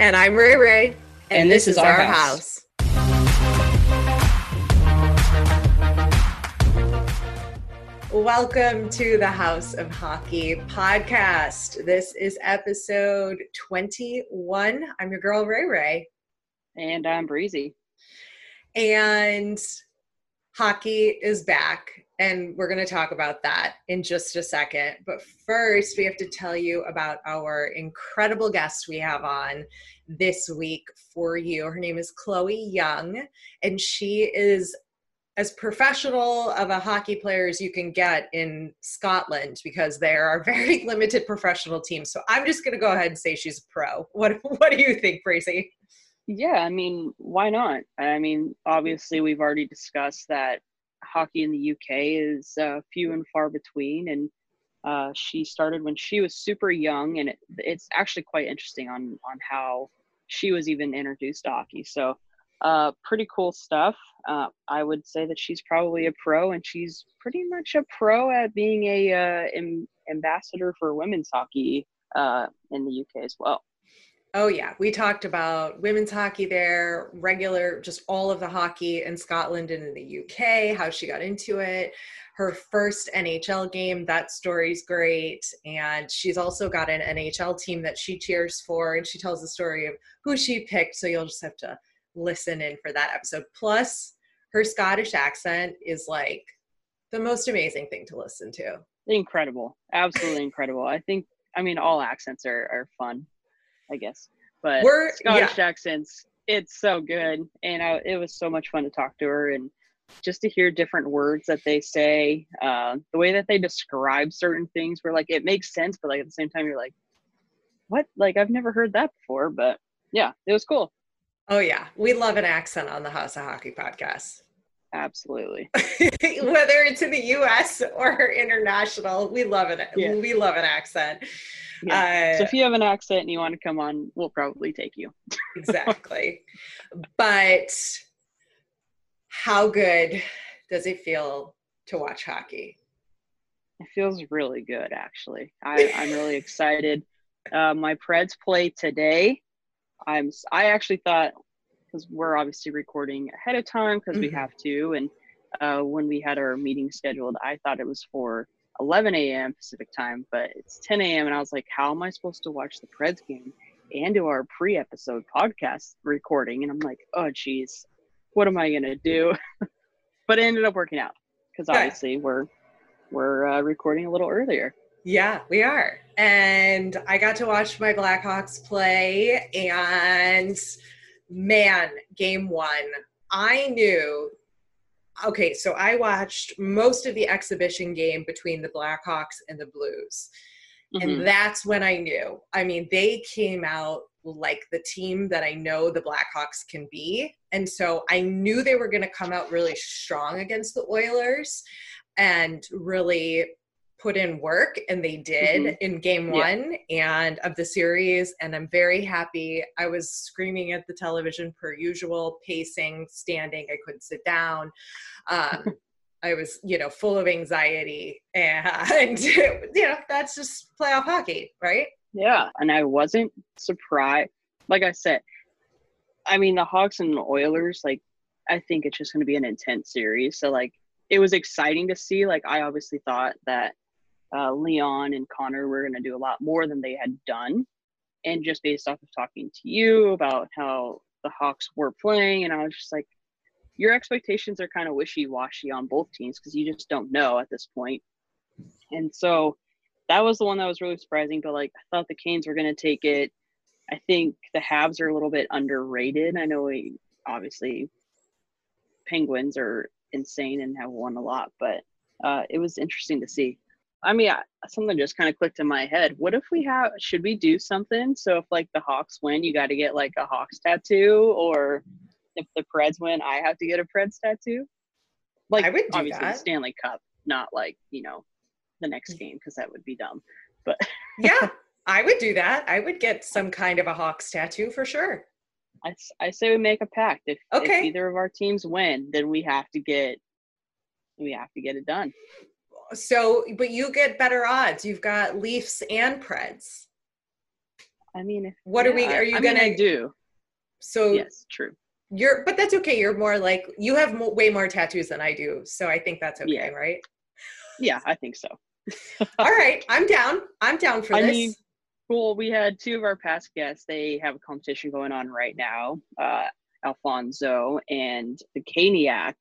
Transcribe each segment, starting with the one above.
And I'm Ray Ray. And, and this, this, is, our, our house. house. Welcome to the House of Hockey podcast. This is episode 21. I'm your girl, Ray Ray. And I'm Breezy. And hockey is back and we're going to talk about that in just a second. But first, we have to tell you about our incredible guest we have on this week for you. Her name is Chloe Young, and she is as professional of a hockey player as you can get in Scotland because there are very limited professional teams. So I'm just going to go ahead and say she's a pro. What What do you think, Breezy? Yeah, I mean, why not? I mean, obviously, we've already discussed that hockey in the UK is uh, few and far between, and uh, she started when she was super young, and it, it's actually quite interesting on on how she was even introduced to hockey. So, uh, pretty cool stuff. Uh, I would say that she's probably a pro, and she's pretty much a pro at being a uh, Im- ambassador for women's hockey uh, in the UK as well. Oh, yeah. We talked about women's hockey there, regular, just all of the hockey in Scotland and in the UK, how she got into it. Her first NHL game, that story's great. And she's also got an NHL team that she cheers for. And she tells the story of who she picked. So you'll just have to listen in for that episode. Plus, her Scottish accent is like the most amazing thing to listen to. Incredible. Absolutely incredible. I think, I mean, all accents are, are fun. I guess. But We're, Scottish yeah. accents, it's so good, and I, it was so much fun to talk to her and just to hear different words that they say, uh, the way that they describe certain things, where like it makes sense, but like at the same time, you're like, what? Like I've never heard that before, but yeah, it was cool. Oh yeah, we love an accent on the House of Hockey podcast. Absolutely. Whether it's in the U.S. or international, we love it. Yeah. We love an accent. Yeah. Uh, so if you have an accent and you want to come on, we'll probably take you. exactly. But how good does it feel to watch hockey? It feels really good, actually. I, am really excited. Uh, my Preds play today. I'm. I actually thought because we're obviously recording ahead of time because mm-hmm. we have to, and uh, when we had our meeting scheduled, I thought it was for 11 a.m. Pacific time, but it's 10 a.m. And I was like, how am I supposed to watch the Preds game and do our pre episode podcast recording? And I'm like, oh, geez, what am I going to do? but it ended up working out because obviously we're we're uh, recording a little earlier. Yeah, we are. And I got to watch my Blackhawks play, and man, game one, I knew okay, so I watched most of the exhibition game between the Blackhawks and the Blues. Mm-hmm. And that's when I knew. I mean, they came out like the team that I know the Blackhawks can be. And so I knew they were going to come out really strong against the Oilers and really put in work and they did mm-hmm. in game one yeah. and of the series and i'm very happy. I was screaming at the television per usual pacing standing. I couldn't sit down. Um, i was you know full of anxiety and you know that's just playoff hockey right? Yeah and i wasn't surprised like i said i mean the hawks and the oilers like i think it's just going to be an intense series. So like it was exciting to see. Like i obviously thought that uh, Leon and Connor were going to do a lot more than they had done. And just based off of talking to you about how the Hawks were playing, and I was just like, your expectations are kind of wishy washy on both teams because you just don't know at this point. And so that was the one that was really surprising. But like, I thought the Canes were going to take it. I think the Habs are a little bit underrated. I know we, obviously Penguins are insane and have won a lot, but uh, it was interesting to see. I mean, I, something just kind of clicked in my head. What if we have? Should we do something? So if like the Hawks win, you got to get like a Hawks tattoo, or if the Preds win, I have to get a Preds tattoo. Like I would do obviously that. the Stanley Cup, not like you know the next game because that would be dumb. But yeah, I would do that. I would get some kind of a Hawks tattoo for sure. I, I say we make a pact. If, if Okay. either of our teams win, then we have to get we have to get it done. So, but you get better odds. You've got Leafs and Preds. I mean, if, What are we- are you I mean, gonna- do? So Yes, true. you're, but that's okay. You're more like you have mo- way more tattoos than I do. So I think that's okay, Yeah. right? Yeah, I think so. All right, I'm down. I'm down for I this. mean, Cool. We had two of our past guests. They have a competition going on right now, uh, Alfonso and the Caniac,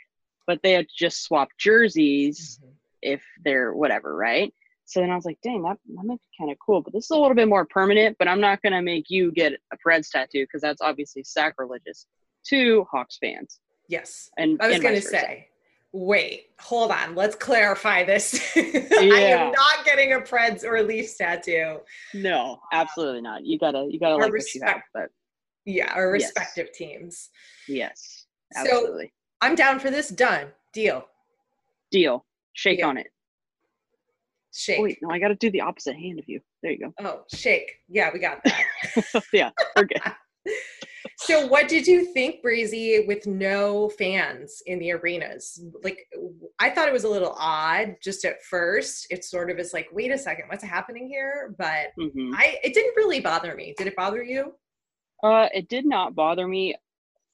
but they had just swapped jerseys Mhm. If they're whatever, right? So then I was like, dang, that, that might be kind of cool. But this is a little bit more permanent, but I'm not going to make you get a Preds tattoo because that's obviously sacrilegious to Hawks fans. yes, And I was going to say. Wait, hold on. Let's clarify this. I am not getting a Preds or Leafs tattoo. No, absolutely not. You gotta, you gotta Our like what you have. respect- But Yeah, our Yes. respective teams. yes, So- absolutely. I'm down for this. Done. Deal. Deal. Shake Deal. on it. Shake. Oh, wait, no, I got to do the opposite hand of you. There you go. Oh, shake. Yeah, we got that. yeah, we're good. so, what did you think, Breezy, with no fans in the arenas? Like, I thought it was a little odd just at first. It sort of is like, wait a second, what's happening here? But hmm I, it didn't really bother me. Did it bother you? Uh, it did not bother me.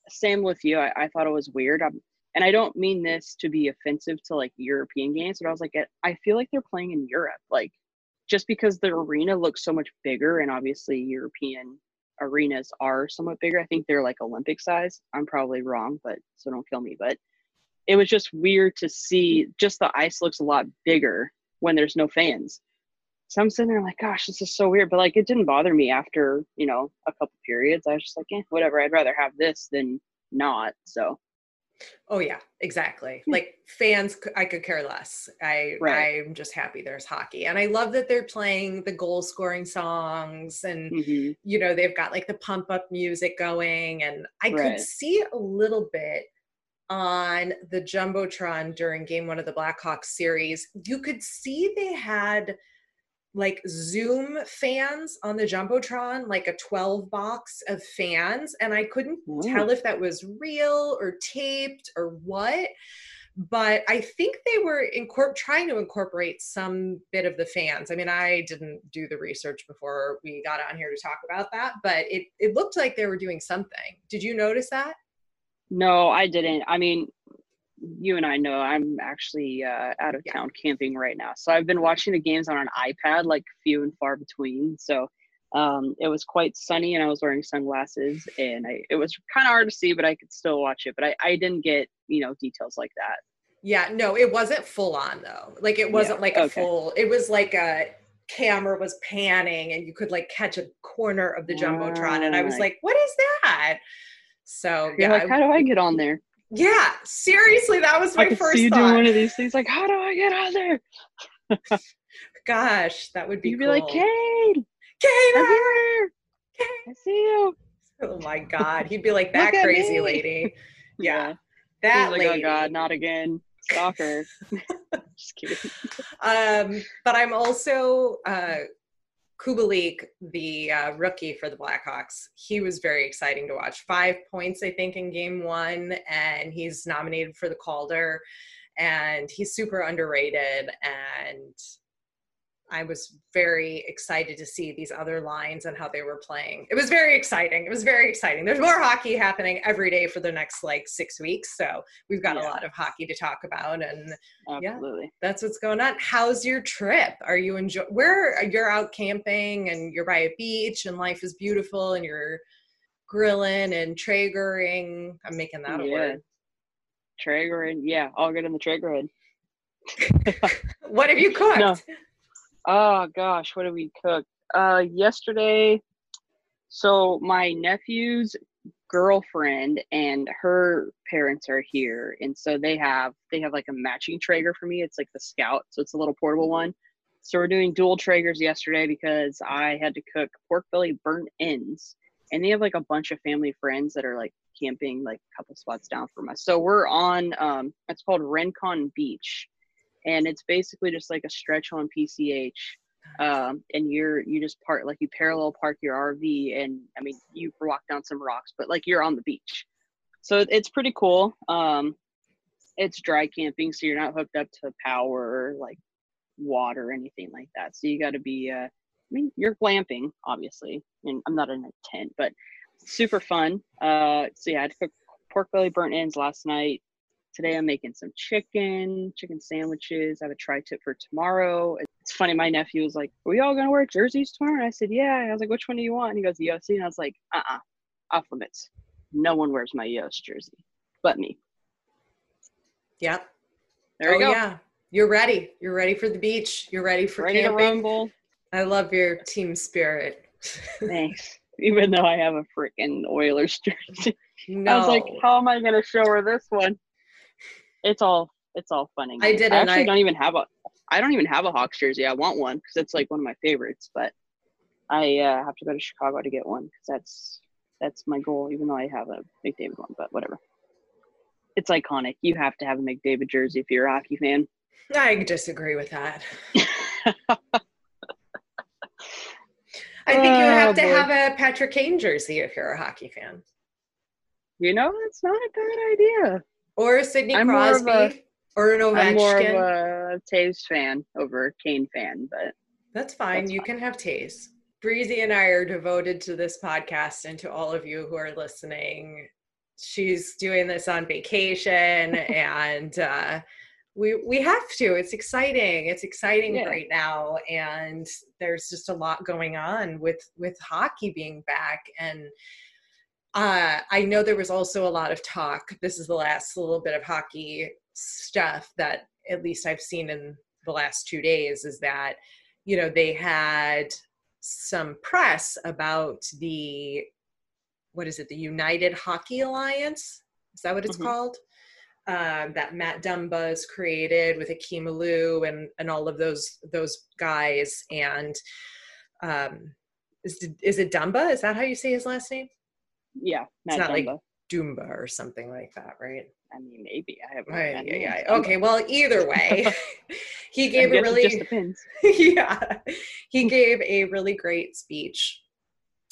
Same with you. I, I thought it was weird. i and I don't mean this to be offensive to like European games, but I was like, I feel like they're playing in Europe. Like, just because the arena looks so much bigger, and obviously European arenas are somewhat bigger. I think they're like Olympic size. I'm probably wrong, but so don't kill me. But it was just weird to see. Just the ice looks a lot bigger when there's no fans. So I'm sitting there like, gosh, this is so weird. But like, it didn't bother me after, you know, a couple periods. I was just like, eh, whatever. I'd rather have this than not. So Oh yeah, exactly. Hmm. Like fans, I could care less. I Right. I'm just happy there's hockey, and I love that they're playing the goal scoring songs, and mhm. you know they've got like the pump up music going, and I could see a little bit on the jumbotron during Game One of the Blackhawks series. You could see they had like Zoom fans on the Jumbotron, like a 12 box of fans. And I couldn't Ooh. tell if that was real or taped or what. But I think they were incorp- trying to incorporate some bit of the fans. I mean, I didn't do the research before we got on here to talk about that, but it, it looked like they were doing something. Did you notice that? no, I didn't. I mean, you and I know I'm actually uh, out of Yeah. town camping right now. So I've been watching the games on an iPad, like few and far between. So um, it was quite sunny and I was wearing sunglasses and I, it was kind of hard to see, but I could still watch it. But I, I didn't get, you know, details like that. Yeah, no, it wasn't full on though. Like it wasn't like a okay. full. It was like a camera was panning and you could like catch a corner of the jumbotron and I was like, "What is that?" So, yeah. like, how do I get on there? Yeah, seriously, that was I my could first see you thought. doing one of these things. Like, how do I get on there? Gosh, that would be You'd be like, Kate, Kate, I'm here. Kate. I see you. Oh my god, he'd be like that crazy me. lady. Yeah. He's That like, lady. oh God, not again. Stalker. Just kidding. um, but I'm also uh, Kubalik, the uh, rookie for the Blackhawks. He was very exciting to watch. Five points, I think, in game one, and he's nominated for the Calder. And he's super underrated. And I was very excited to see these other lines and how they were playing. It was very exciting. It was very exciting. There's more hockey happening every day for the next like six weeks. So we've got a lot of hockey to talk about. And Yeah. That's what's going on. How's your trip? Are you enjoy where you're out camping and you're by a beach and life is beautiful and you're grilling and Traegering. I'm making that a word. Traeger and yeah, all good in the Traegerhead. What have you cooked? No. Oh gosh, what did we cook? Uh yesterday so my nephew's girlfriend and her parents are here and so they have they have like a matching Traeger for me. It's like the scout, so it's a little portable one. So we're doing dual Traegers yesterday because I had to cook pork belly burnt ends, and they have like a bunch of family friends that are like camping like a couple spots down from us. So we're on um, it's called Rincon Beach, and it's basically just like a stretch on PCH. Um, and you're you just park like you parallel park your RV, and I mean you walk down some rocks, but like you're on the beach. So it's pretty cool. Um, it's dry camping, so you're not hooked up to power, or like water, or anything like that. So you got to be. Uh, I mean, you're glamping, obviously, and I'm not in a tent, but super fun. Uh, so yeah, I had to cook pork belly burnt ends last night. Today I'm making some chicken, chicken sandwiches. I have a tri-tip for tomorrow. It's funny, my nephew was like, Are we all gonna wear jerseys tomorrow? And I said, Yeah. And I was like, Which one do you want? And he goes, UFC. And I was like, uh uh off limits. No one wears my EOS jersey but me. Yep. There you oh, go. Yeah. You're ready. You're ready for the beach. You're ready for Ready camping. to rumble. I love your team spirit. Thanks. Even though I have a freaking Oilers jersey. no. I was like, how am I gonna show her this one? It's all it's all fun and I did I actually I- don't even have a I don't even have a Hawks jersey. I want one because it's like one of my favorites, but I uh, have to go to Chicago to get one because that's that's my goal. Even though I have a McDavid one, but whatever. It's iconic. You have to have a McDavid jersey if you're a hockey fan. I disagree with that. I think you Oh, have to boy. have a Patrick Kane jersey if you're a hockey fan. You know, it's not a bad idea. Or a Sidney I'm Crosby. or an Ovechkin. I'm more of a Toews fan over a Kane fan, but That's fine. That's you fine. can have taste. Breezy and I are devoted to this podcast and to all of you who are listening. She's doing this on vacation and uh, we we have to. It's exciting. It's exciting Yeah. right now and there's just a lot going on with with hockey being back and uh, I know there was also a lot of talk. This is the last little bit of hockey stuff that at least I've seen in the last two days is that you know they had some press about the what is it the united hockey alliance is that what it's Mhm. called um, that matt dumba has created with Akim Aliu and and all of those those guys and um is, is it dumba is that how you say his last name yeah, Matt not like- Dumba. dumba or something like that right I mean, maybe I have. Right, yeah, yeah. okay well either way he gave a really just depends. yeah, he gave a really great speech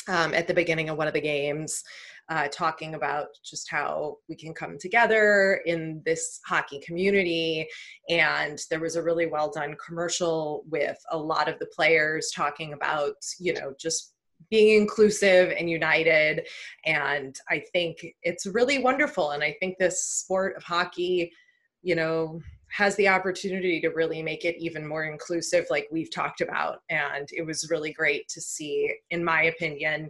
um, at the beginning of one of the games, uh, talking about just how we can come together in this hockey community. And there was a really well done commercial with a lot of the players talking about, you know, just being inclusive and united. And I think it's really wonderful. And I think this sport of hockey, you know, has the opportunity to really make it even more inclusive, like we've talked about. And it was really great to see, in my opinion,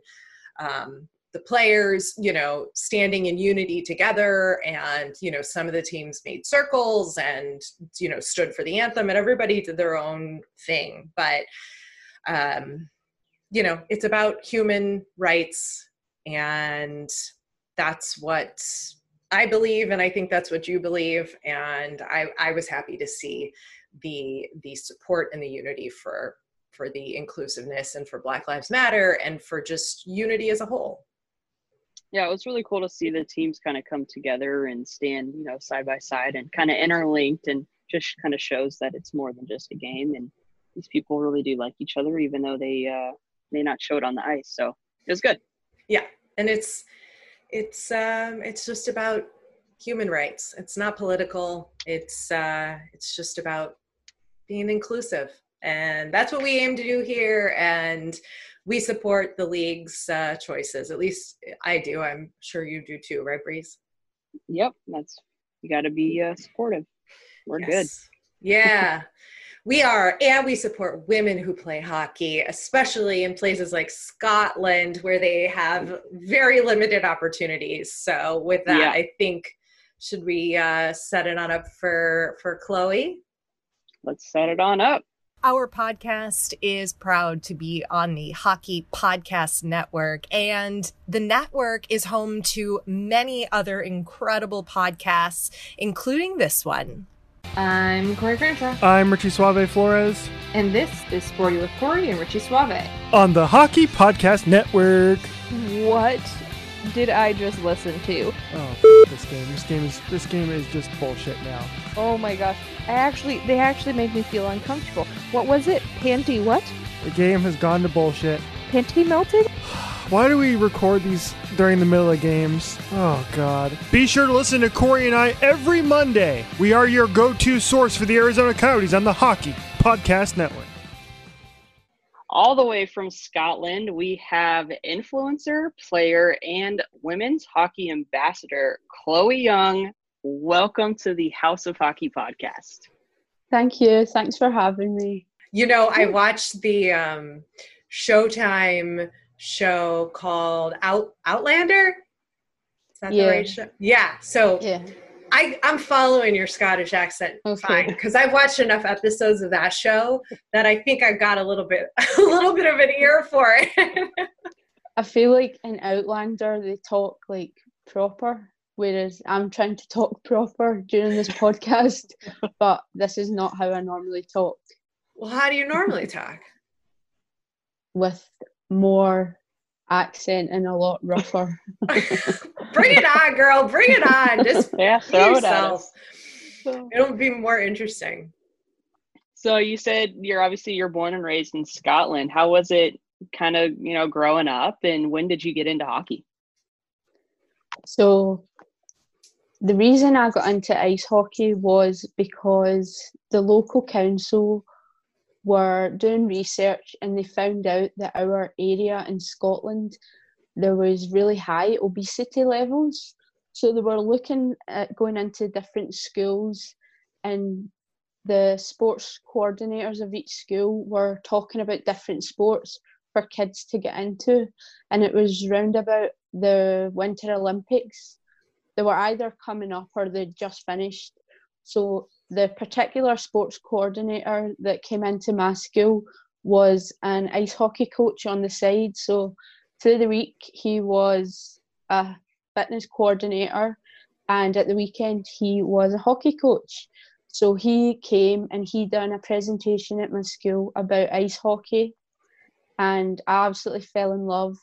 um, the players, you know, standing in unity together. And, you know, some of the teams made circles and, you know, stood for the anthem, and everybody did their own thing. But, um, you know, it's about human rights. And that's what I believe, and I think that's what you believe. And I, I was happy to see the the support and the unity for for the inclusiveness and for Black Lives Matter and for just unity as a whole. Yeah, it was really cool to see the teams kind of come together and stand, you know, side by side and kind of interlinked, and just kind of shows that it's more than just a game. And these people really do like each other, even though they uh, may not show it on the ice. So it was good. Yeah, and it's it's um, it's just about human rights. It's not political. It's uh, it's just about being inclusive, and that's what we aim to do here. And we support the league's uh, choices. At least I do. I'm sure you do too, right, Breeze? Yep, that's you got to be uh, supportive. We're good. Yeah. We are, and we support women who play hockey, especially in places like Scotland where they have very limited opportunities. So, with that, Yeah. I think should we uh, set it on up for for Chloe? Let's set it on up. Our podcast is proud to be on the Hockey Podcast Network, and the network is home to many other incredible podcasts, including this one. I'm Corey Crenshaw. I'm Richie Suave Flores. And this is Sporty with Corey and Richie Suave. On the Hockey Podcast Network. What did I just listen to? Oh, this game. This game is this game is just bullshit now. Oh my gosh. I actually they actually made me feel uncomfortable. What was it? Panty what? The game has gone to bullshit. Panty melted? Why do we record these during the middle of games? Oh, God. Be sure to listen to Corey and I every Monday. We are your go to source for the Arizona Coyotes on the Hockey Podcast Network. All the way from Scotland, we have influencer, player, and women's hockey ambassador, Chloe Young. Welcome to the House of Hockey podcast. Thank you. Thanks for having me. You know, I watched the um, Showtime show called Out Outlander. Is that Yeah. the right show? Yeah. So Yeah. I, I'm following your Scottish accent Okay. fine because I've watched enough episodes of that show that I think I've got a little bit a little bit of an ear for it. I feel like in Outlander they talk like proper, whereas I'm trying to talk proper during this podcast, but this is not how I normally talk well, how do you normally talk? with more accent and a lot rougher. bring it on, girl. Bring it on. Just Yeah, be throw yourself. us. It'll be more interesting. So you said you're obviously you're born and raised in Scotland. How was it kind of, you know, growing up and when did you get into hockey? So the reason I got into ice hockey was because the local council were doing research and they found out that our area in Scotland there was really high obesity levels. So they were looking at going into different schools and the sports coordinators of each school were talking about different sports for kids to get into and it was round about the Winter Olympics. They were either coming up or they'd just finished. So the particular sports coordinator that came into my school was an ice hockey coach on the side. So through the week he was a fitness coordinator and at the weekend he was a hockey coach. So he came and he done a presentation at my school about ice hockey and I absolutely fell in love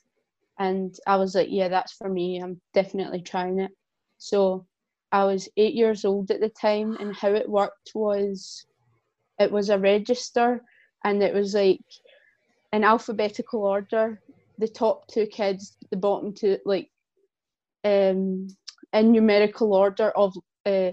and I was like, yeah, that's for me. I'm definitely trying it. So I was eight years old at the time, and how it worked was it was a register, and it was like in alphabetical order. The top two kids, the bottom two, like um, in numerical order of uh,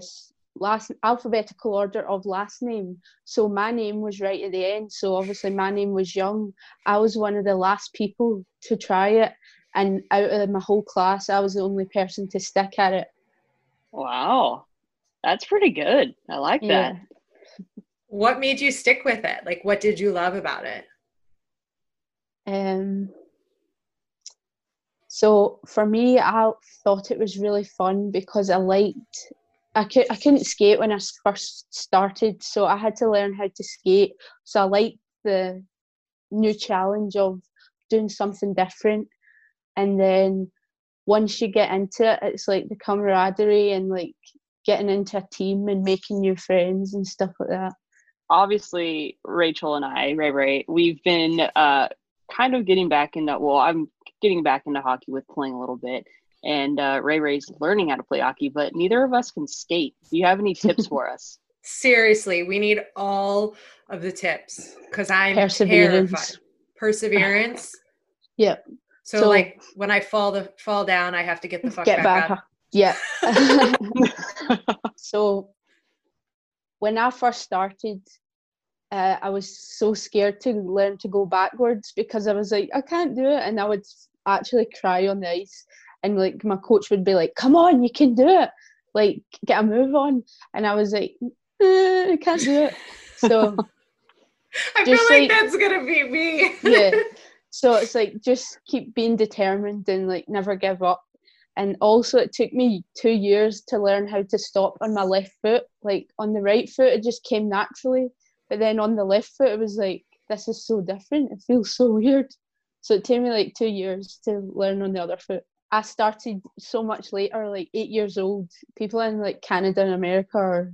last alphabetical order of last name. So my name was right at the end. So obviously my name was Young. I was one of the last people to try it, and out of my whole class, I was the only person to stick at it. Wow. That's pretty good. I like that. What made you stick with it? Like, what did you love about it? Um, so for me, I thought it was really fun because I liked. I could I couldn't skate when I first started, so I had to learn how to skate. So I liked the new challenge of doing something different, and then once you get into it, it's like the camaraderie and like getting into a team and making new friends and stuff like that. Obviously, Rachel and I, Ray Ray, we've been uh, kind of getting back into, well, I'm getting back into hockey with playing a little bit. And uh, Ray Ray's learning how to play hockey, but neither of us can skate. Do you have any tips for us? Seriously, we need all of the tips because I'm Perseverance. terrified. Perseverance. Yep. So, So- like when I fall the fall down, I have to get the fuck Get back, back up. up. Yeah. so when I first started, uh, I was so scared to learn to go backwards because I was like, I can't do it, and I would actually cry on the ice, and like my coach would be like, "Come on, you can do it! Like get a move on," and I was like, "Eh, I can't do it. So I feel like like- that's gonna be me. yeah. So it's like just keep being determined and like never give up. And also it took me two years to learn how to stop on my left foot. Like on the right foot it just came naturally. But then on the left foot it was like, this is so different. It feels so weird. So it took me like two years to learn on the other foot. I started so much later, like eight years old. People in like Canada and America are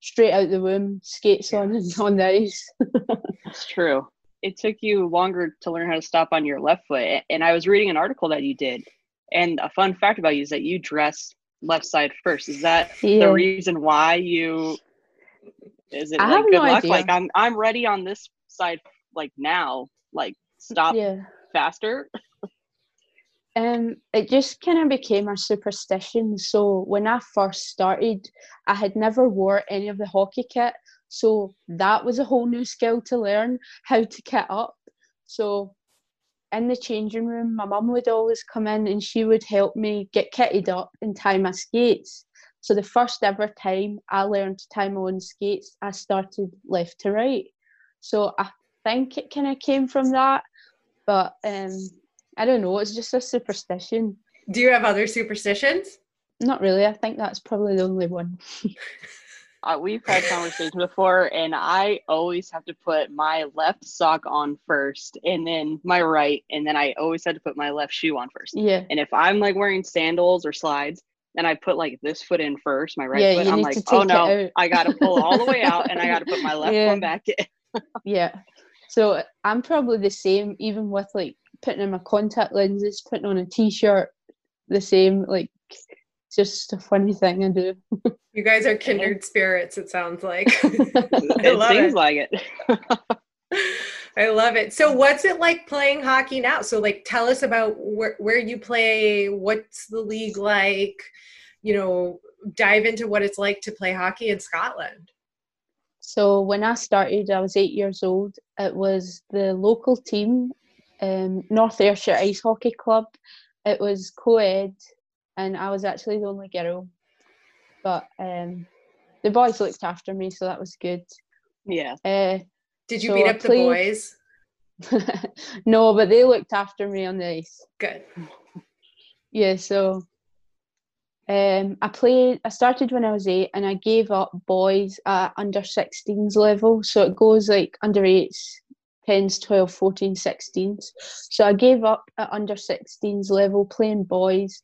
straight out the womb, skates on and on the ice. It's true. It took you longer to learn how to stop on your left foot. And I was reading an article that you did. And a fun fact about you is that you dress left side first. Is that Yeah. the reason why you is it I like have good no luck? idea. Like I'm I'm ready on this side like now. Like stop Yeah. faster. Um, it just kind of became a superstition. So when I first started, I had never wore any of the hockey kit. So that was a whole new skill to learn how to kit up. So in the changing room, my mum would always come in and she would help me get kitted up and tie my skates. So the first ever time I learned to tie my own skates, I started left to right. So I think it kind of came from that, but um, I don't know. It's just a superstition. Do you have other superstitions? Not really. I think that's probably the only one. Uh, we've had conversations before, and I always have to put my left sock on first, and then my right, and then I always had to put my left shoe on first. Yeah. And if I'm like wearing sandals or slides, and I put like this foot in first, my right Yeah, foot, I'm like, oh no. I got to pull all the way out, and I got to put my left Yeah. one back in. Yeah. So I'm probably the same, even with like putting in my contact lenses, putting on a t-shirt, the same. Like, it's just a funny thing I do. You guys are kindred spirits, it sounds like. It seems it. like it. I love it. So what's it like playing hockey now? So like tell us about where where you play, what's the league like? You know, dive into what it's like to play hockey in Scotland. So when I started, I was eight years old. It was the local team, um, North Ayrshire Ice Hockey Club. It was co-ed, and I was actually the only girl. But um, the boys looked after me, so that was good. Yeah. Uh, Did you So beat up the boys? no, but they looked after me on the ice. Good. Yeah, so um, I played. I started when I was eight, and I gave up boys at under 16s level. So it goes like under eights, 10s, 12, 14, 16s. So I gave up at under 16s level playing boys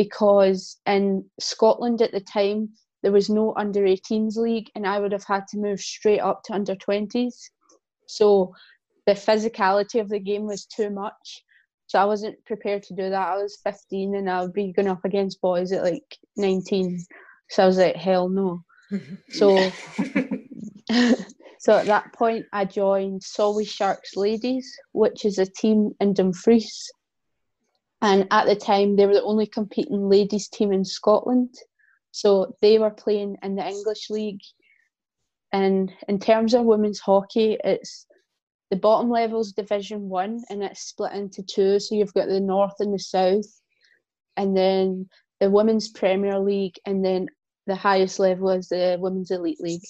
because in Scotland at the time there was no under 18s league, and I would have had to move straight up to under 20s. So the physicality of the game was too much. So I wasn't prepared to do that. I was 15 and I would be going up against boys at like 19. So I was like, hell no. So so at that point I joined Solway Sharks Ladies, which is a team in Dumfries. And at the time they were the only competing ladies team in Scotland. So they were playing in the English League. And in terms of women's hockey, it's the bottom level's division one and it's split into two so you've got the north and the south and then the women's premier league and then the highest level is the women's elite league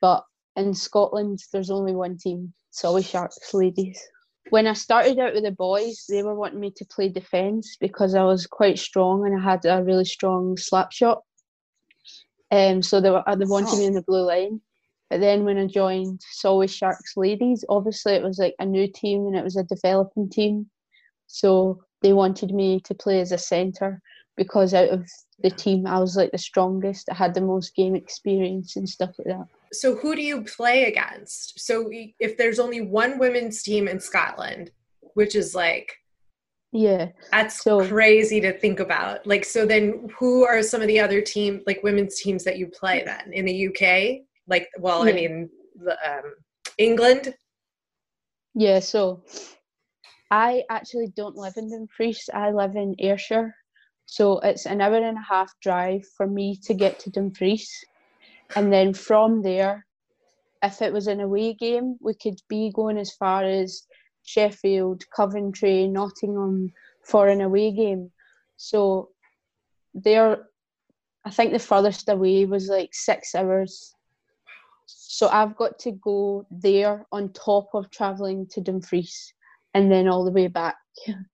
but in scotland there's only one team Solway sharks ladies when i started out with the boys they were wanting me to play defence because i was quite strong and i had a really strong slap shot um, so they, were, they wanted me in the blue line but then when I joined Solway Sharks Ladies, obviously it was like a new team and it was a developing team. So they wanted me to play as a centre because out of the team I was like the strongest. I had the most game experience and stuff like that. So who do you play against? So if there's only one women's team in Scotland, which is like Yeah. that's So- crazy to think about. Like so then who are some of the other team like women's teams that you play then in the UK? Like well, I mean the um England? Yeah, so I actually don't live in Dumfries. I live in Ayrshire. So it's an hour and a half drive for me to get to Dumfries. And then from there, if it was an away game, we could be going as far as Sheffield, Coventry, Nottingham for an away game. So there, I think the furthest away was like six hours. So I've got to go there on top of travelling to Dumfries and then all the way back.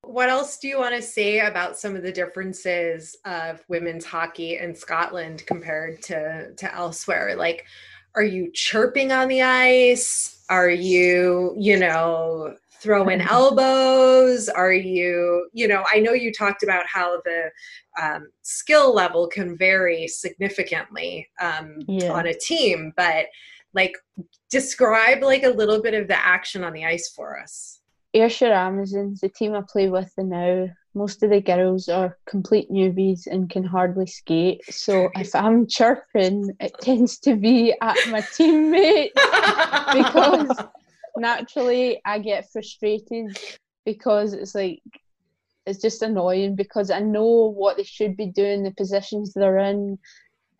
What else do you want to say about some of the differences of women's hockey in Scotland compared to to elsewhere? Like are you chirping on the ice? Are you, you know, throwing elbows? Are you, you know, I know you talked about how the um, skill level can vary significantly um, Yeah. on a team, but like describe like a little bit of the action on the ice for us. Ayrshire Amazons, the team I play with now, most of the girls are complete newbies and can hardly skate. So if I'm chirping, it tends to be at my teammates because naturally I get frustrated because it's like it's just annoying because I know what they should be doing, the positions they're in,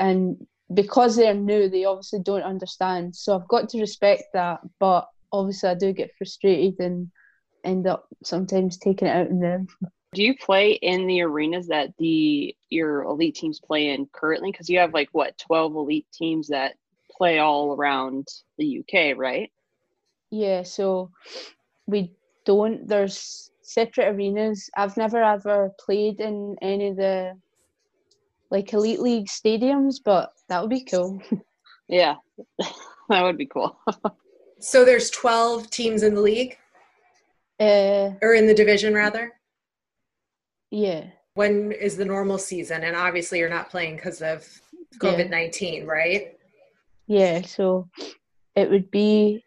and because they're new, they obviously don't understand. So I've got to respect that, but obviously I do get frustrated and end up sometimes taking it out on them. Do you play in the arenas that the your elite teams play in currently? Because you have like what twelve elite teams that play all around the UK, right? Yeah, so we don't. There's separate arenas. I've never ever played in any of the like elite league stadiums, but that would be cool. Yeah, that would be cool. so there's 12 teams in the league uh, or in the division rather. yeah, When is the normal season? And obviously you're not playing because of COVID 19, right? yeah. So it would be.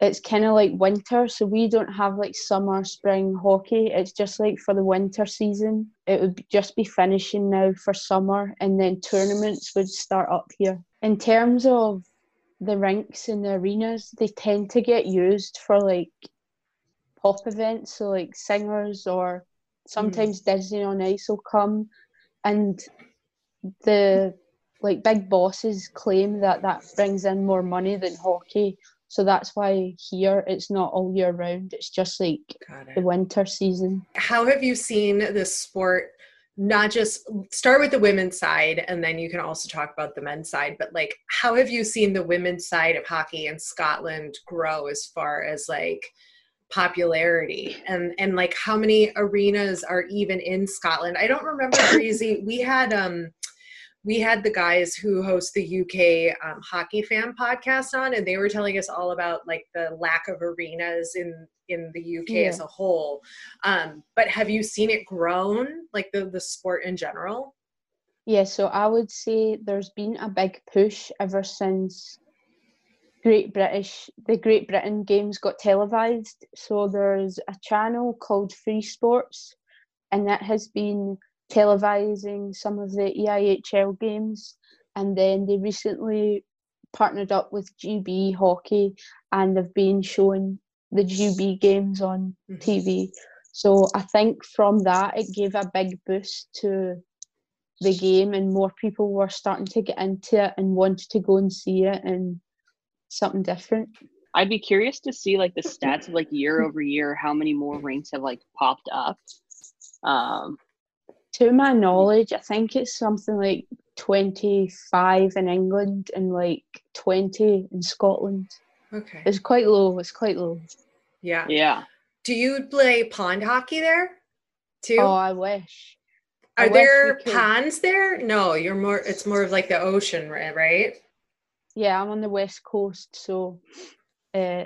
It's kind of like winter, so we don't have like summer, spring hockey. It's just like for the winter season. It would just be finishing now for summer, and then tournaments would start up here. In terms of the rinks and the arenas, they tend to get used for like pop events, so like singers or sometimes hmm. Disney on Ice will come, and the like big bosses claim that that brings in more money than hockey. So that's why here it's not all year round. It's just like Got the winter season. How have you seen this sport? Not just start with the women's side, and then you can also talk about the men's side. But like, how have you seen the women's side of hockey in Scotland grow as far as like popularity and and like how many arenas are even in Scotland? I don't remember crazy. We had um we had the guys who host the UK um, hockey fan podcast on, and they were telling us all about like the lack of arenas in in the UK as a whole. Um, but have you seen it grown, like the the sport in general? Yeah, so I would say there's been a big push ever since Great British the Great Britain games got televised. So there's a channel called Free Sports and that has been televising some of the EIHL games and then they recently partnered up with GB hockey and they've been showing the GB games on TV. So I think from that it gave a big boost to the game and more people were starting to get into it and wanted to go and see it and something different. I'd be curious to see like the stats of like year over year, how many more rinks have like popped up. Um, To my knowledge, I think it's something like 25 in England and like 20 in Scotland. Okay. It's quite low, it's quite low. Yeah. yeah, Do you play pond hockey there too? Oh, I wish. Are wish we there could. ponds there? No, you're more. It's more of like the ocean, right? Yeah, I'm on the west coast, so uh,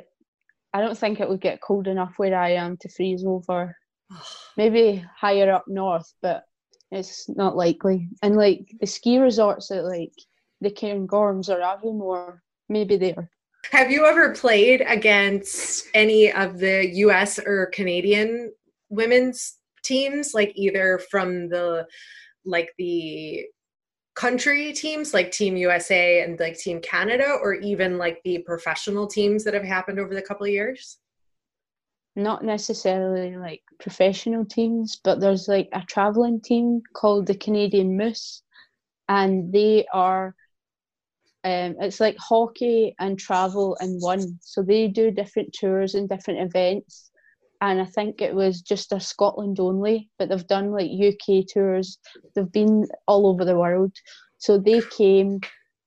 I don't think it would get cold enough where I am to freeze over. Maybe higher up north, but it's not likely. And like the ski resorts at like the Cairngorms or Aviemore, maybe there. Have you ever played against any of the U.S. or Canadian women's teams, like either from the like the country teams, like Team USA and like Team Canada, or even like the professional teams that have happened over the couple of years? Not necessarily like professional teams, but there's like a traveling team called the Canadian Moose, and they are. Um, it's like hockey and travel in one. So they do different tours and different events. And I think it was just a Scotland only, but they've done like UK tours. They've been all over the world. So they came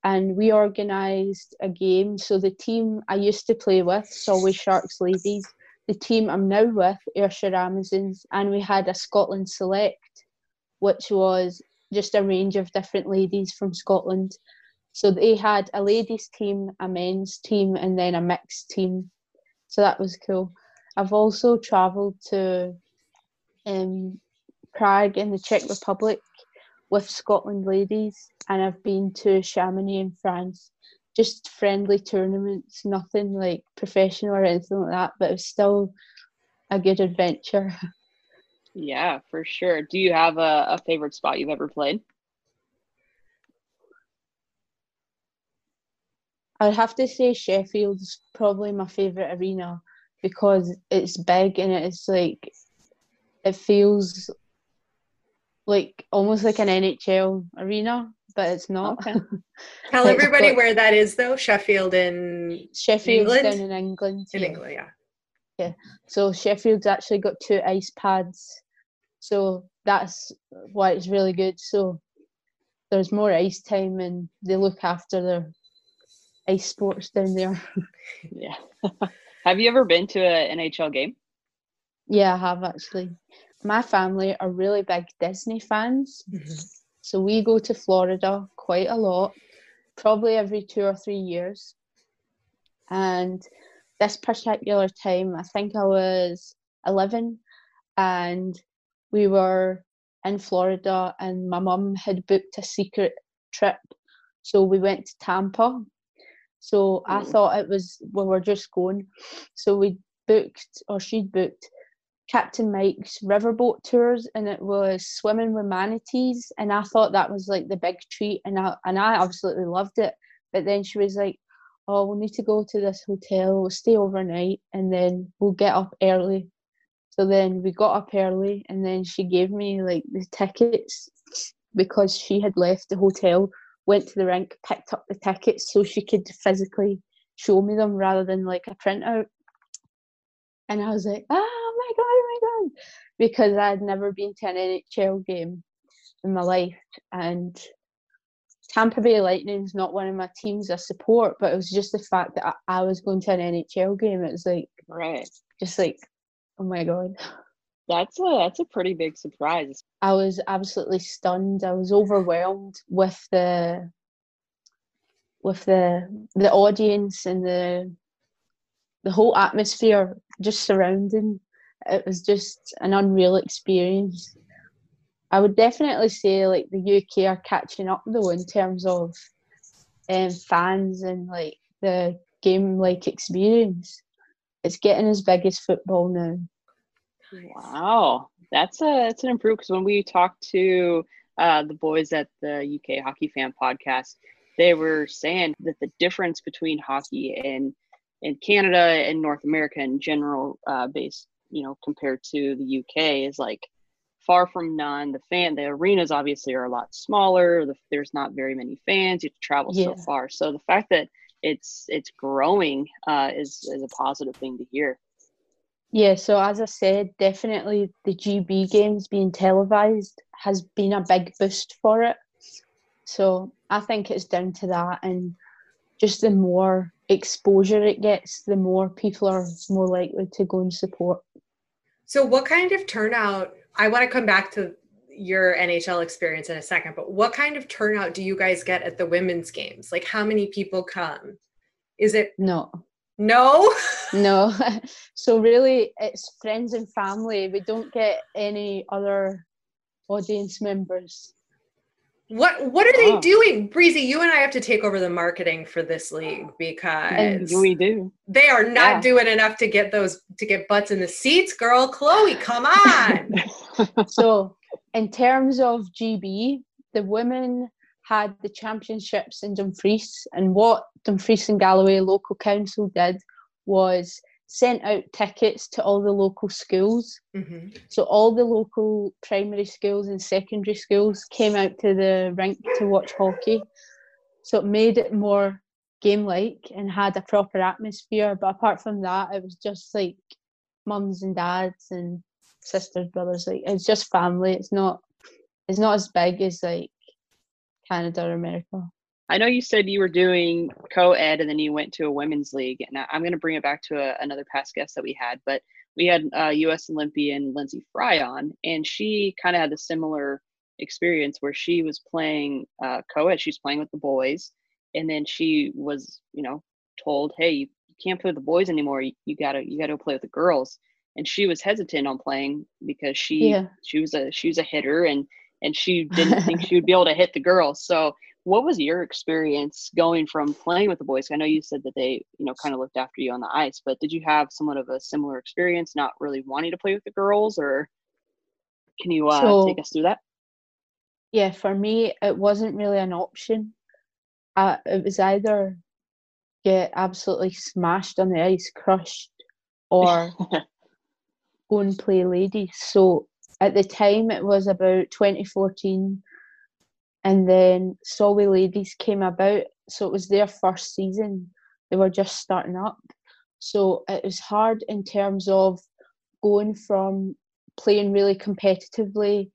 and we organised a game. So the team I used to play with, Solway Sharks Ladies, the team I'm now with, Ayrshire Amazons, and we had a Scotland Select, which was just a range of different ladies from Scotland. So they had a ladies team, a men's team, and then a mixed team. So that was cool. I've also travelled to um, Prague in the Czech Republic with Scotland ladies, and I've been to Chamonix in France. Just friendly tournaments, nothing like professional or anything like that, but it was still a good adventure. Yeah, for sure. Do you have a, a favorite spot you've ever played? I'd have to say Sheffield's probably my favourite arena because it's big and it's like it feels like almost like an NHL arena, but it's not. Okay. Tell It's everybody got- where that is, though. Sheffield in Sheffield England? down in England. in yeah. England, yeah. So Sheffield's actually got two ice pads. So that's why it's really good. So there's more ice time and they look after their ice sports down there. Yeah. have you ever been to an NHL game? yeah, I have actually. My family are really big Disney fans. Mm-hmm. So we go to Florida quite a lot, probably every two or three years. And this particular time, I think I was 11, and we were in Florida, and my mum had booked a secret trip. So we went to Tampa. So I mm. thought it was, we were just going. So we booked, or she'd booked, Captain Mike's riverboat tours, and it was swimming with manatees, and I thought that was like the big treat, and I and I absolutely loved it. But then she was like, "Oh, we'll need to go to this hotel. We'll stay overnight, and then we'll get up early." So then we got up early, and then she gave me like the tickets because she had left the hotel, went to the rink, picked up the tickets so she could physically show me them rather than like a printout. And I was like, oh my god, oh my god, because I had never been to an NHL game in my life, and Tampa Bay Lightning is not one of my teams I support, but it was just the fact that I, I was going to an NHL game. It was like Right. just like, oh my god. That's a that's a pretty big surprise. I was absolutely stunned. I was overwhelmed with the with the the audience and the the whole atmosphere just surrounding. It was just an unreal experience. I would definitely say like the UK are catching up though in terms of um, fans and like the game like experience. It's getting as big as football now. Wow, that's a that's an improvement. Because when we talked to uh, the boys at the UK Hockey Fan Podcast, they were saying that the difference between hockey in in Canada and North America in general, uh, based you know compared to the UK, is like far from none. The fan, the arenas obviously are a lot smaller. The, there's not very many fans. You have to travel so far. So the fact that it's it's growing uh, is is a positive thing to hear. Yeah, so as I said, definitely the GB games being televised has been a big boost for it. So I think it's down to that, and just the more exposure it gets, the more people are more likely to go and support. So, what kind of turnout? I want to come back to your NHL experience in a second, but what kind of turnout do you guys get at the women's games? Like, how many people come? Is it No, no? no. so really, it's friends and family. We don't get any other audience members. What What are they Oh. doing, Breezy? You and I have to take over the marketing for this league And because we do. they are not Yeah. doing enough to get those to get butts in the seats, girl. Chloe, come on. so in terms of GB, the women had the championships in Dumfries, and what Dumfries and Galloway local council did was sent out tickets to all the local schools. Mhm. So all the local primary schools and secondary schools came out to the rink to watch hockey. So it made it more game like and had a proper atmosphere. But apart from that, it was just like mums and dads and sisters, brothers. Like it's just family. It's not it's not as big as like Canada or America. I know you said you were doing co-ed and then you went to a women's league, and I'm going to bring it back to a, another past guest that we had, but we had uh, U.S. Olympian Lyndsey Fry on, and she kind of had a similar experience where she was playing uh, co-ed. She's playing with the boys, and then she was, you know, told, "Hey, you can't play with the boys anymore. You, you gotta, you gotta play with the girls." and she was hesitant on playing because she Yeah. she was a she was a hitter and and she didn't think she would be able to hit the girls. So what was your experience going from playing with the boys? I know you said that they, you know, kind of looked after you on the ice, but did you have somewhat of a similar experience, not really wanting to play with the girls, or can you uh, So- take us through that? yeah, for me, it wasn't really an option. Uh, it was either get absolutely smashed on the ice, crushed, or go and play ladies. So at the time, it was about 2014, and then Solway Ladies came about. So it was their first season. They were just starting up. So it was hard in terms of going from playing really competitively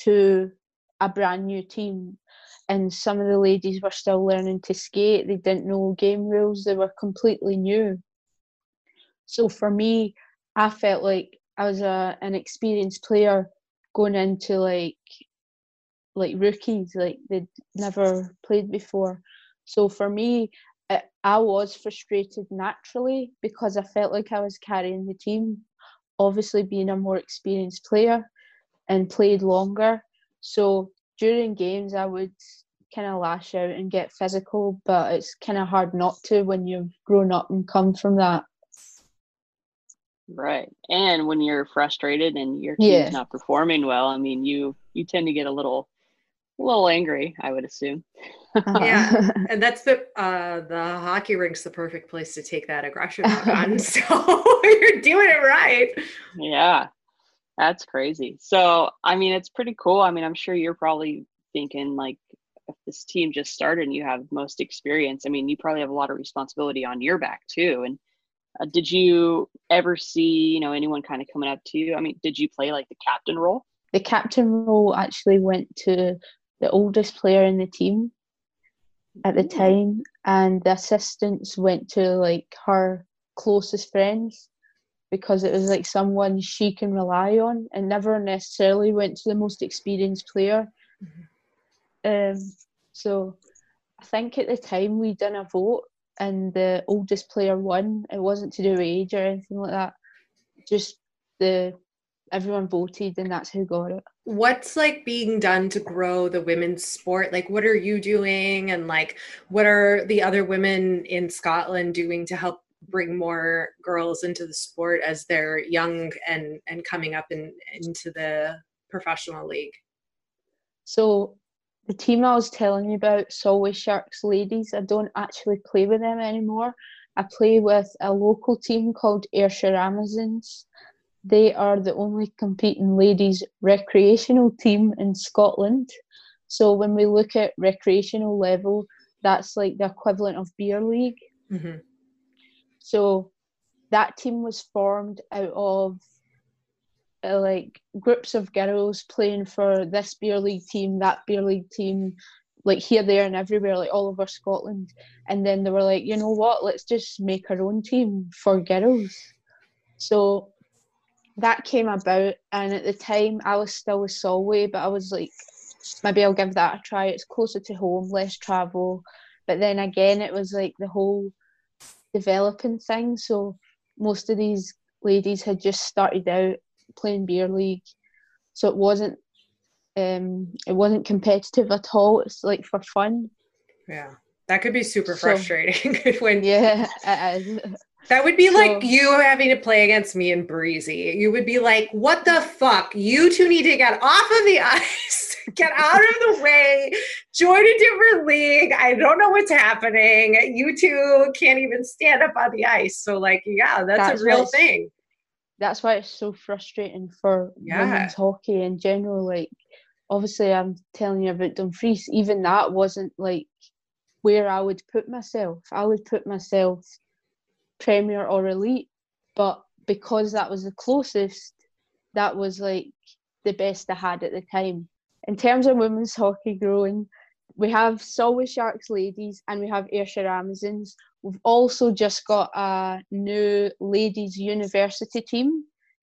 to a brand new team. And some of the ladies were still learning to skate. They didn't know game rules. They were completely new. So for me, I felt like I was a an experienced player going into like like rookies, like they'd never played before. So for me, I, I was frustrated naturally because I felt like I was carrying the team. Obviously, being a more experienced player and played longer. So during games, I would kind of lash out and get physical, but it's kind of hard not to when you've grown up and come from that. Right. And when you're frustrated and your team's Yeah. not performing well, I mean, you you tend to get a little a little angry, I would assume. Yeah. And that's the uh the hockey rink's the perfect place to take that aggression out on. So you're doing it right. Yeah. That's crazy. So, I mean, it's pretty cool. I mean, I'm sure you're probably thinking like if this team just started and you have most experience, I mean, you probably have a lot of responsibility on your back too. And uh, did you ever see, you know, anyone kind of coming up to you? I mean, did you play like the captain role? the captain role actually went to the oldest player in the team at the time, and the assistants went to like her closest friends because it was like someone she can rely on and never necessarily went to the most experienced player. Um, so I think at the time we done a vote and the oldest player won. It wasn't to do with age or anything like that. Just the everyone voted and that's who got it. What's like being done to grow the women's sport? Like what are you doing and like what are the other women in Scotland doing to help bring more girls into the sport as they're young and and coming up in into the professional league? So the team I was telling you about, Solway Sharks Ladies, I don't actually play with them anymore. I play with a local team called Ayrshire Amazons. They are the only competing ladies recreational team in Scotland. So when we look at recreational level, that's like the equivalent of beer league. Mhm. So that team was formed out of uh, like groups of girls playing for this beer league team, that beer league team, like here, there, and everywhere, like all over Scotland. And then they were like, you know what, let's just make our own team for girls. So that came about, and at the time, I was still with Solway, but I was like, maybe I'll give that a try. It's closer to home, less travel. But then again, it was like the whole developing thing. So most of these ladies had just started out playing beer league, so it wasn't um it wasn't competitive at all. It's like for fun. Yeah. That could be super So- frustrating when Yeah. That would be like you having to play against me and Breezy. You would be like, what the fuck? You two need to get off of the ice, get out of the way, join a different league. I don't know what's happening. You two can't even stand up on the ice. So, like, yeah, that's, That's a real thing. That's why it's so frustrating for Yeah. women's hockey in general. Like, obviously, I'm telling you about Dumfries. Even that wasn't like where I would put myself. I would put myself Premier or Elite, but because that was the closest, that was like the best I had at the time. In terms of women's hockey growing, we have Solway Sharks ladies and we have Ayrshire Amazons. We've also just got a new ladies university team,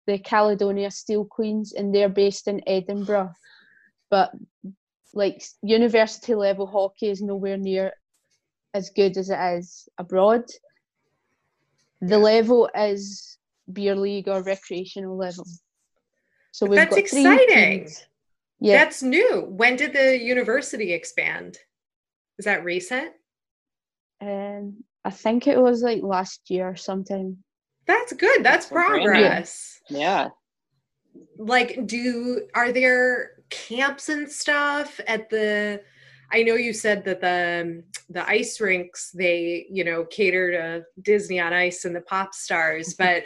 the Caledonia Steel Queens, and they're based in Edinburgh. But like university level hockey is nowhere near as good as it is abroad. The level is beer league or recreational level. So we've That's got three exciting. teams. Yeah, That's new. When did the university expand? Is that recent? um, I think it was like last year or something. That's good. That's That's brand progress. Yeah. Like, do are there camps and stuff at the? I know you said that the um, the ice rinks they you know cater to Disney on Ice and the pop stars, but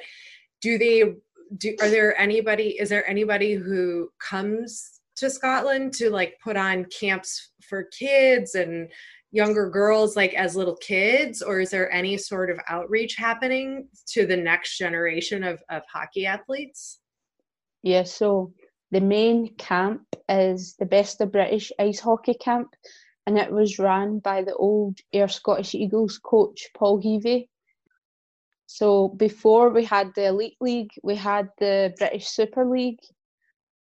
do they do? Are there anybody? Is there anybody who comes to Scotland to like put on camps for kids and younger girls like as little kids or is there any sort of outreach happening to the next generation of, of hockey athletes Yeah, so the main camp is the Best of British Ice Hockey Camp, and it was run by the old Ayr Scottish Eagles coach Paul Heavey. So before we had the Elite League, we had the British Super League,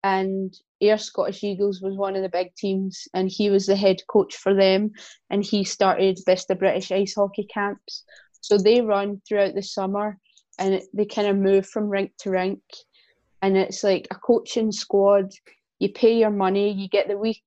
and Ayr Scottish Eagles was one of the big teams, and he was the head coach for them, and he started Best of British Ice Hockey Camps. So they run throughout the summer, and they kind of move from rink to rink and it's like a coaching squad. You pay your money, you get the week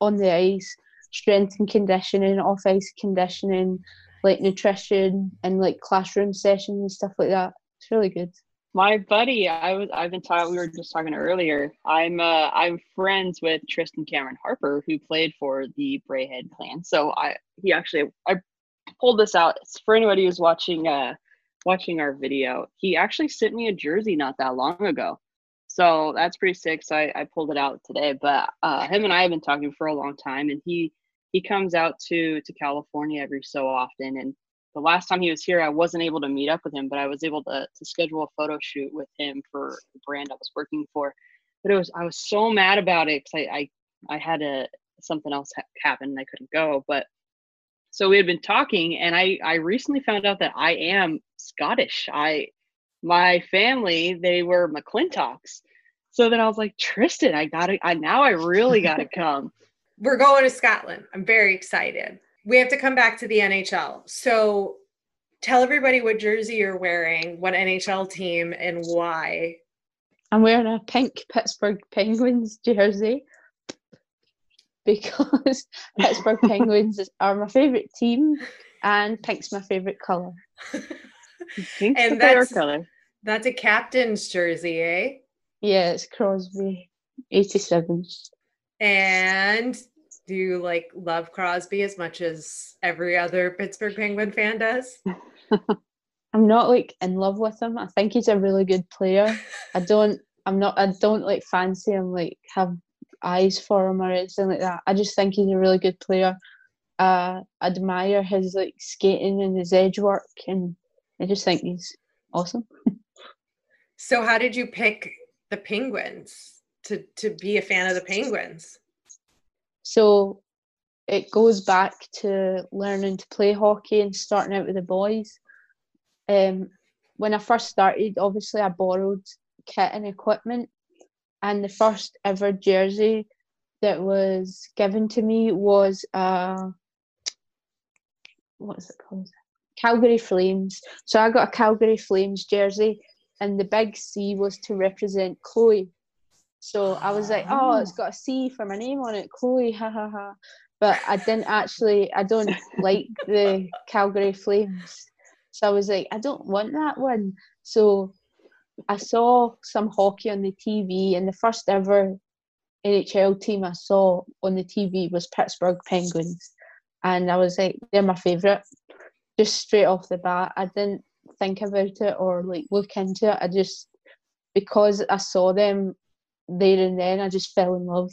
on the ice, strength and conditioning, off ice conditioning, like nutrition and like classroom sessions and stuff like that. It's really good. My buddy, I was I've been talking we were just talking earlier. I'm uh I'm friends with Tristan Cameron Harper who played for the Braehead clan. So I he actually I pulled this out It's for anybody who's watching uh watching our video. He actually sent me a jersey not that long ago. So that's pretty sick. So I, I pulled it out today. But uh him and I have been talking for a long time and he he comes out to to California every so often and the last time he was here, I wasn't able to meet up with him, but I was able to to schedule a photo shoot with him for the brand I was working for. But it was I was so mad about it because I, I I had a something else ha- happen and I couldn't go. But so we had been talking, and I I recently found out that I am Scottish. I my family they were McClintocks. So then I was like, Tristan, I gotta, I now I really gotta come. we're going to scotland i'm very excited we have to come back to the nhl so tell everybody what jersey you're wearing what nhl team and why I'm wearing a pink Pittsburgh Penguins jersey because Pittsburgh Penguins are my favourite team and pink's my favourite colour. Pink's And the favorite that's- color. that's a captain's jersey eh Yeah, it's Crosby 87. and do you like love crosby as much as every other pittsburgh penguin fan does I'm not like in love with him. I think he's a really good player. I don't I'm not I don't like fancy him like have eyes for him or anything like that. I just think he's a really good player. Uh admire his like skating and his edge work and I just think he's awesome. so how did you pick the penguins to to be a fan of the penguins So it goes back to learning to play hockey and starting out with the boys. Um, when I first started, obviously I borrowed kit and equipment, and the first ever jersey that was given to me was uh, what is it called? Calgary Flames. So I got a Calgary Flames jersey, and the big C was to represent Chloe. So I was like, oh, it's ah. got a C for my name on it, Chloe, ha ha ha. But I didn't actually, I don't like the Calgary Flames. So I was like, I don't want that one. So I saw some hockey on the TV, and the first ever NHL team I saw on the TV was Pittsburgh Penguins. And I was like, they're my favourite. Just straight off the bat. I didn't think about it or like look into it. I just, because I saw them there and then, I just fell in love.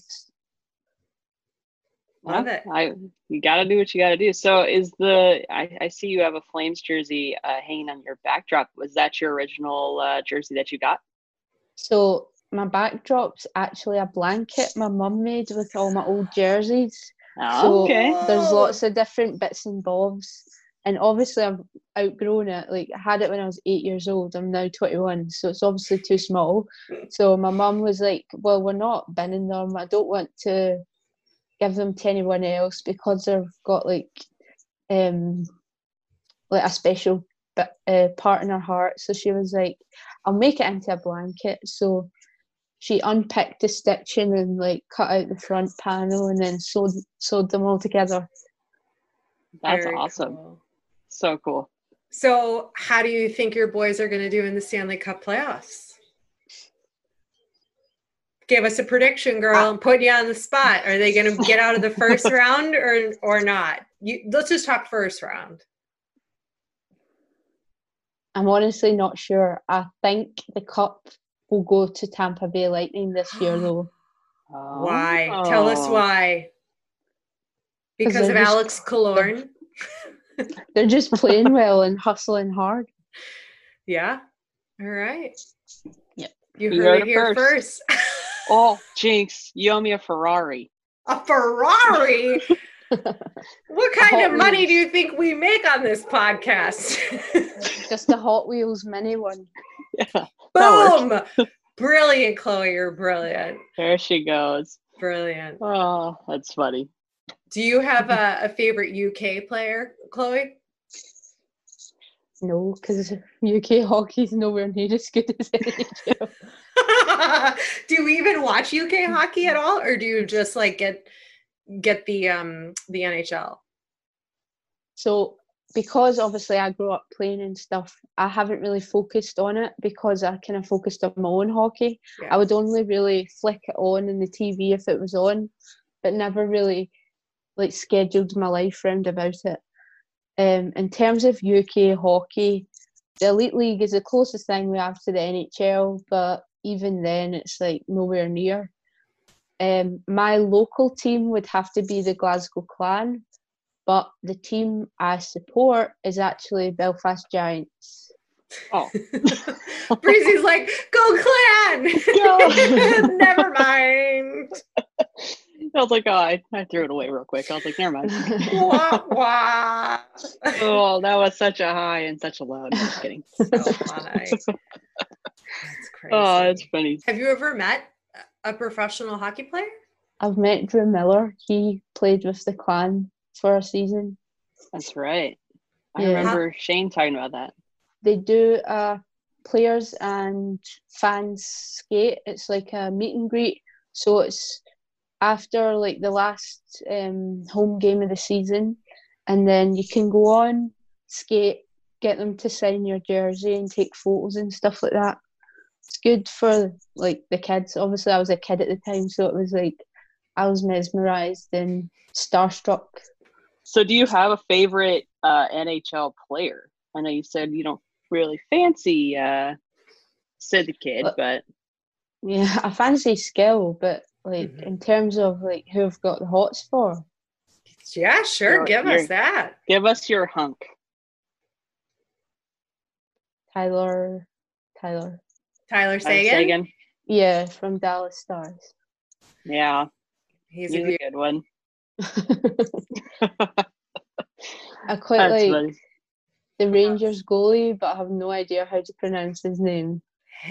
Love it. I you gotta do what you gotta do. So is the I, I see you have a Flames jersey uh, hanging on your backdrop. Was that your original uh, jersey that you got? So my backdrop's actually a blanket my mum made with all my old jerseys. Oh, So okay. there's lots of different bits and bobs. And obviously I've outgrown it. Like I had it when I was eight years old. I'm now 21, so it's obviously too small. So my mum was like, "Well, we're not binning them. I don't want to give them to anyone else because they've got like, um, like a special but uh, part in her heart. So she was like, "I'll make it into a blanket." So she unpicked the stitching and like cut out the front panel and then sewed sewed them all together. That's Very awesome. cool. So cool. So, how do you think your boys are going to do in the Stanley Cup playoffs? Give us a prediction, girl. I'm putting you on the spot. Are they going to get out of the first round or or not? You let's just talk first round. I'm honestly not sure. I think the cup will go to Tampa Bay Lightning this year, though. Oh. Why? Tell us Oh. why. Because they're of just- Alex Killorn. They're just playing well and hustling hard. Yeah. All right. Yep. You You heard, heard it it here first. Oh, Jinx, you owe me a Ferrari. a Ferrari. what kind of money Wheels. do you think we make on this podcast? Just a Hot Wheels mini one. Yeah, Boom! brilliant, Chloe. You're brilliant. there she goes. Brilliant. Oh, that's funny. Do you have a, a favorite UK player, Chloe? No, because UK hockey's nowhere near as good as NHL. do you even watch UK hockey at all, or do you just like get get the um the NHL? So because obviously I grew up playing and stuff, I haven't really focused on it because I kind of focused on my own hockey. Yeah. I would only really flick it on in the TV if it was on, but never really like scheduled my life round about it. Um, in terms of UK hockey, the Elite League is the closest thing we have to the NHL, but even then, it's like nowhere near. Um, my local team would have to be the Glasgow Clan, but the team I support is actually Belfast Giants. Oh, Breezy's like, go clan! Go. Never mind. I was like, oh, I, I threw it away real quick. I was like, never mind. Wah, wah. oh, that was such a high and such a low. No, just kidding. so funny. That's crazy. Oh, it's funny. Have you ever met a professional hockey player? I've met Drew Miller. He played with the Clan for a season. That's right. I Yeah. remember Shane talking about that. They do uh, players and fans skate. It's like a meet and greet. So it's after like the last um, home game of the season, and then you can go on skate, get them to sign your jersey and take photos and stuff like that. It's good for like the kids. Obviously, I was a kid at the time, so it was like I was mesmerized and starstruck. So, do you have a favorite uh, NHL player? I know you said you don't really fancy uh, Sid the Kid, Uh, but Yeah, I fancy skill, but like Mhm. in terms of like who I've got the hots for, Yeah, sure. You're- Give us that. give us your hunk. Tyler, Tyler, Tyler Tyler Seguin. Seguin. yeah, from Dallas Stars. Yeah, He's, he's a a good one. I quite That's like funny. the Rangers goalie, but I have no idea how to pronounce his name.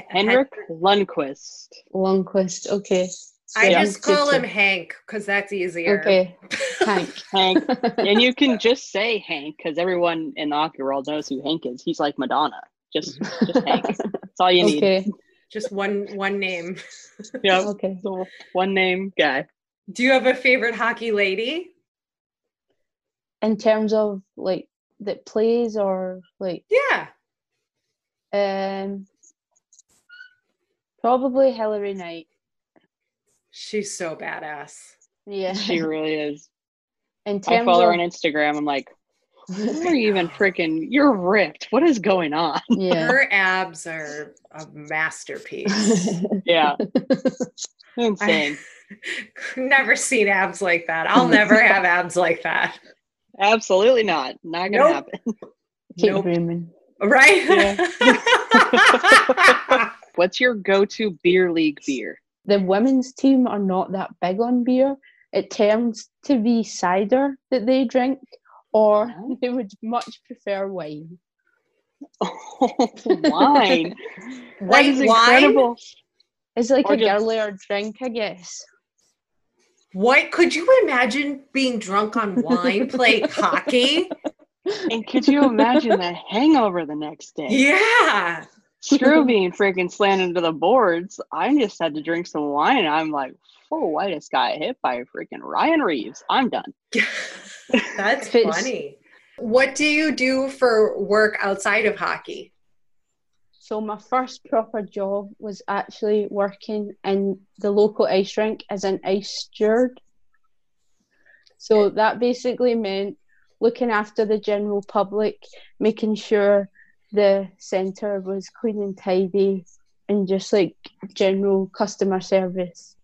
Henrik Lundqvist. Lundqvist. Okay. I Yeah. just call him Future. Hank because that's easier. Okay. Hank. Hank. and you can just say Hank because everyone in the hockey world knows who Hank is. He's like Madonna. Just, just Hank. That's all you need. okay. Just one one name. yeah. Okay. So one name guy. Do you have a favorite hockey lady? In terms of like that plays or like Yeah. um probably Hilary Knight. She's so badass. Yeah. She really is. In I follow her on Instagram. I'm like, who are you even freaking? You're ripped. What is going on? yeah. Her abs are a masterpiece. Yeah. Insane. never seen abs like that. I'll never have abs like that. Absolutely not. Not gonna Nope. happen. Keep Nope. dreaming. Right? What's your go-to beer league beer? The women's team are not that big on beer. It tends to be cider that they drink, or Oh. they would much prefer wine. Oh, wine. That White is wine? incredible. It's like Or a just- girlier drink, I guess. What could you imagine being drunk on wine, play hockey? And could you imagine the hangover the next day? Yeah. Screw being freaking slammed into the boards. I just had to drink some wine. I'm like, oh, I just got hit by freaking Ryan Reaves. I'm done. That's funny. What do you do for work outside of hockey? So my first proper job was actually working in the local ice rink as an ice steward. So that basically meant looking after the general public, making sure the centre was clean and tidy, and just like general customer service.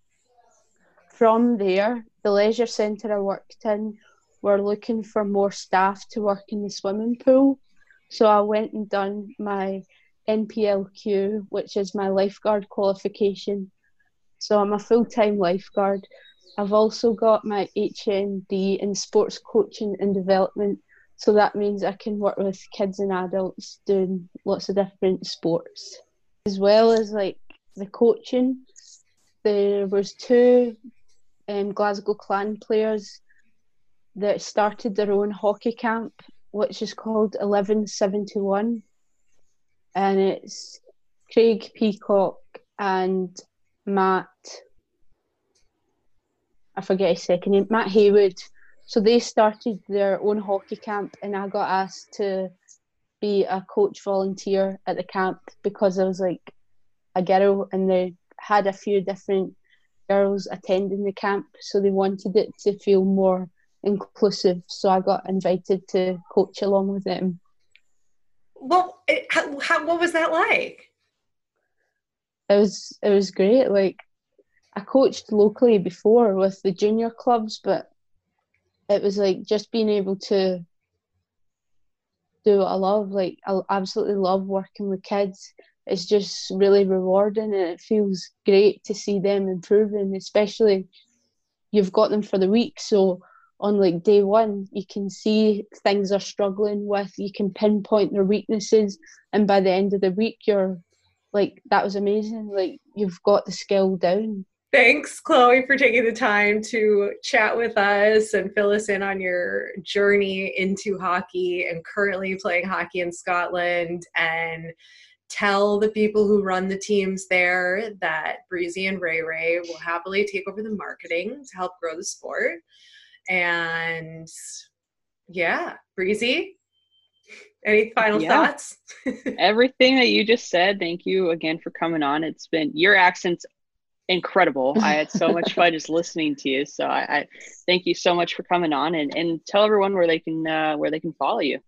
From there, the leisure centre I worked in were looking for more staff to work in the swimming pool. So I went and done my NPLQ, which is my lifeguard qualification. So I'm a full time lifeguard. I've also got my HND in sports coaching and development. So that means I can work with kids and adults doing lots of different sports. As well as like the coaching, there was two um, Glasgow Clan players that started their own hockey camp, which is called 1171 and it's Craig Peacock and Matt. I forget his second name, Matt Haywood. So they started their own hockey camp, and I got asked to be a coach volunteer at the camp because I was like a girl, and they had a few different girls attending the camp, so they wanted it to feel more inclusive. So I got invited to coach along with them. Well, it, how, how, what was that like? it was it was great. Like I coached locally before with the junior clubs, but it was like just being able to do what I love. Like I absolutely love working with kids. It's just really rewarding and it feels great to see them improving, especially you've got them for the week. So on like day one, you can see things are struggling with, you can pinpoint their weaknesses, and by the end of the week, you're like, that was amazing. Like, you've got the skill down. Thanks, Chloe, for taking the time to chat with us and fill us in on your journey into hockey and currently playing hockey in Scotland and tell the people who run the teams there that Breezy and Ray Ray will happily take over the marketing to help grow the sport. And yeah, Breezy, any final Yeah. thoughts? Everything that you just said, thank you again for coming on. It's been your accent's incredible. I had so much fun just listening to you. So I, I thank you so much for coming on and, and tell everyone where they can uh, where they can follow you.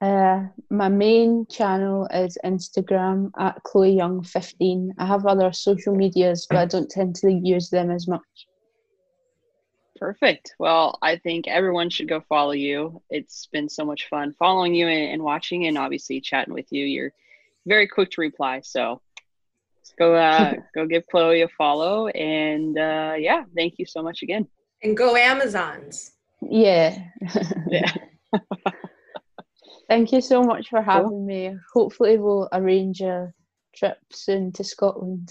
Uh, my main channel is Instagram at Chloe Young 15. I have other social medias, but I don't tend to use them as much. Perfect. Well, I think everyone should go follow you. It's been so much fun following you and, and watching and obviously chatting with you. You're very quick to reply. So go uh go give Chloe a follow. And uh yeah, thank you so much again. and go Amazons. Yeah. Yeah. Thank you so much for having me. Hopefully, we'll arrange a trip soon to Scotland.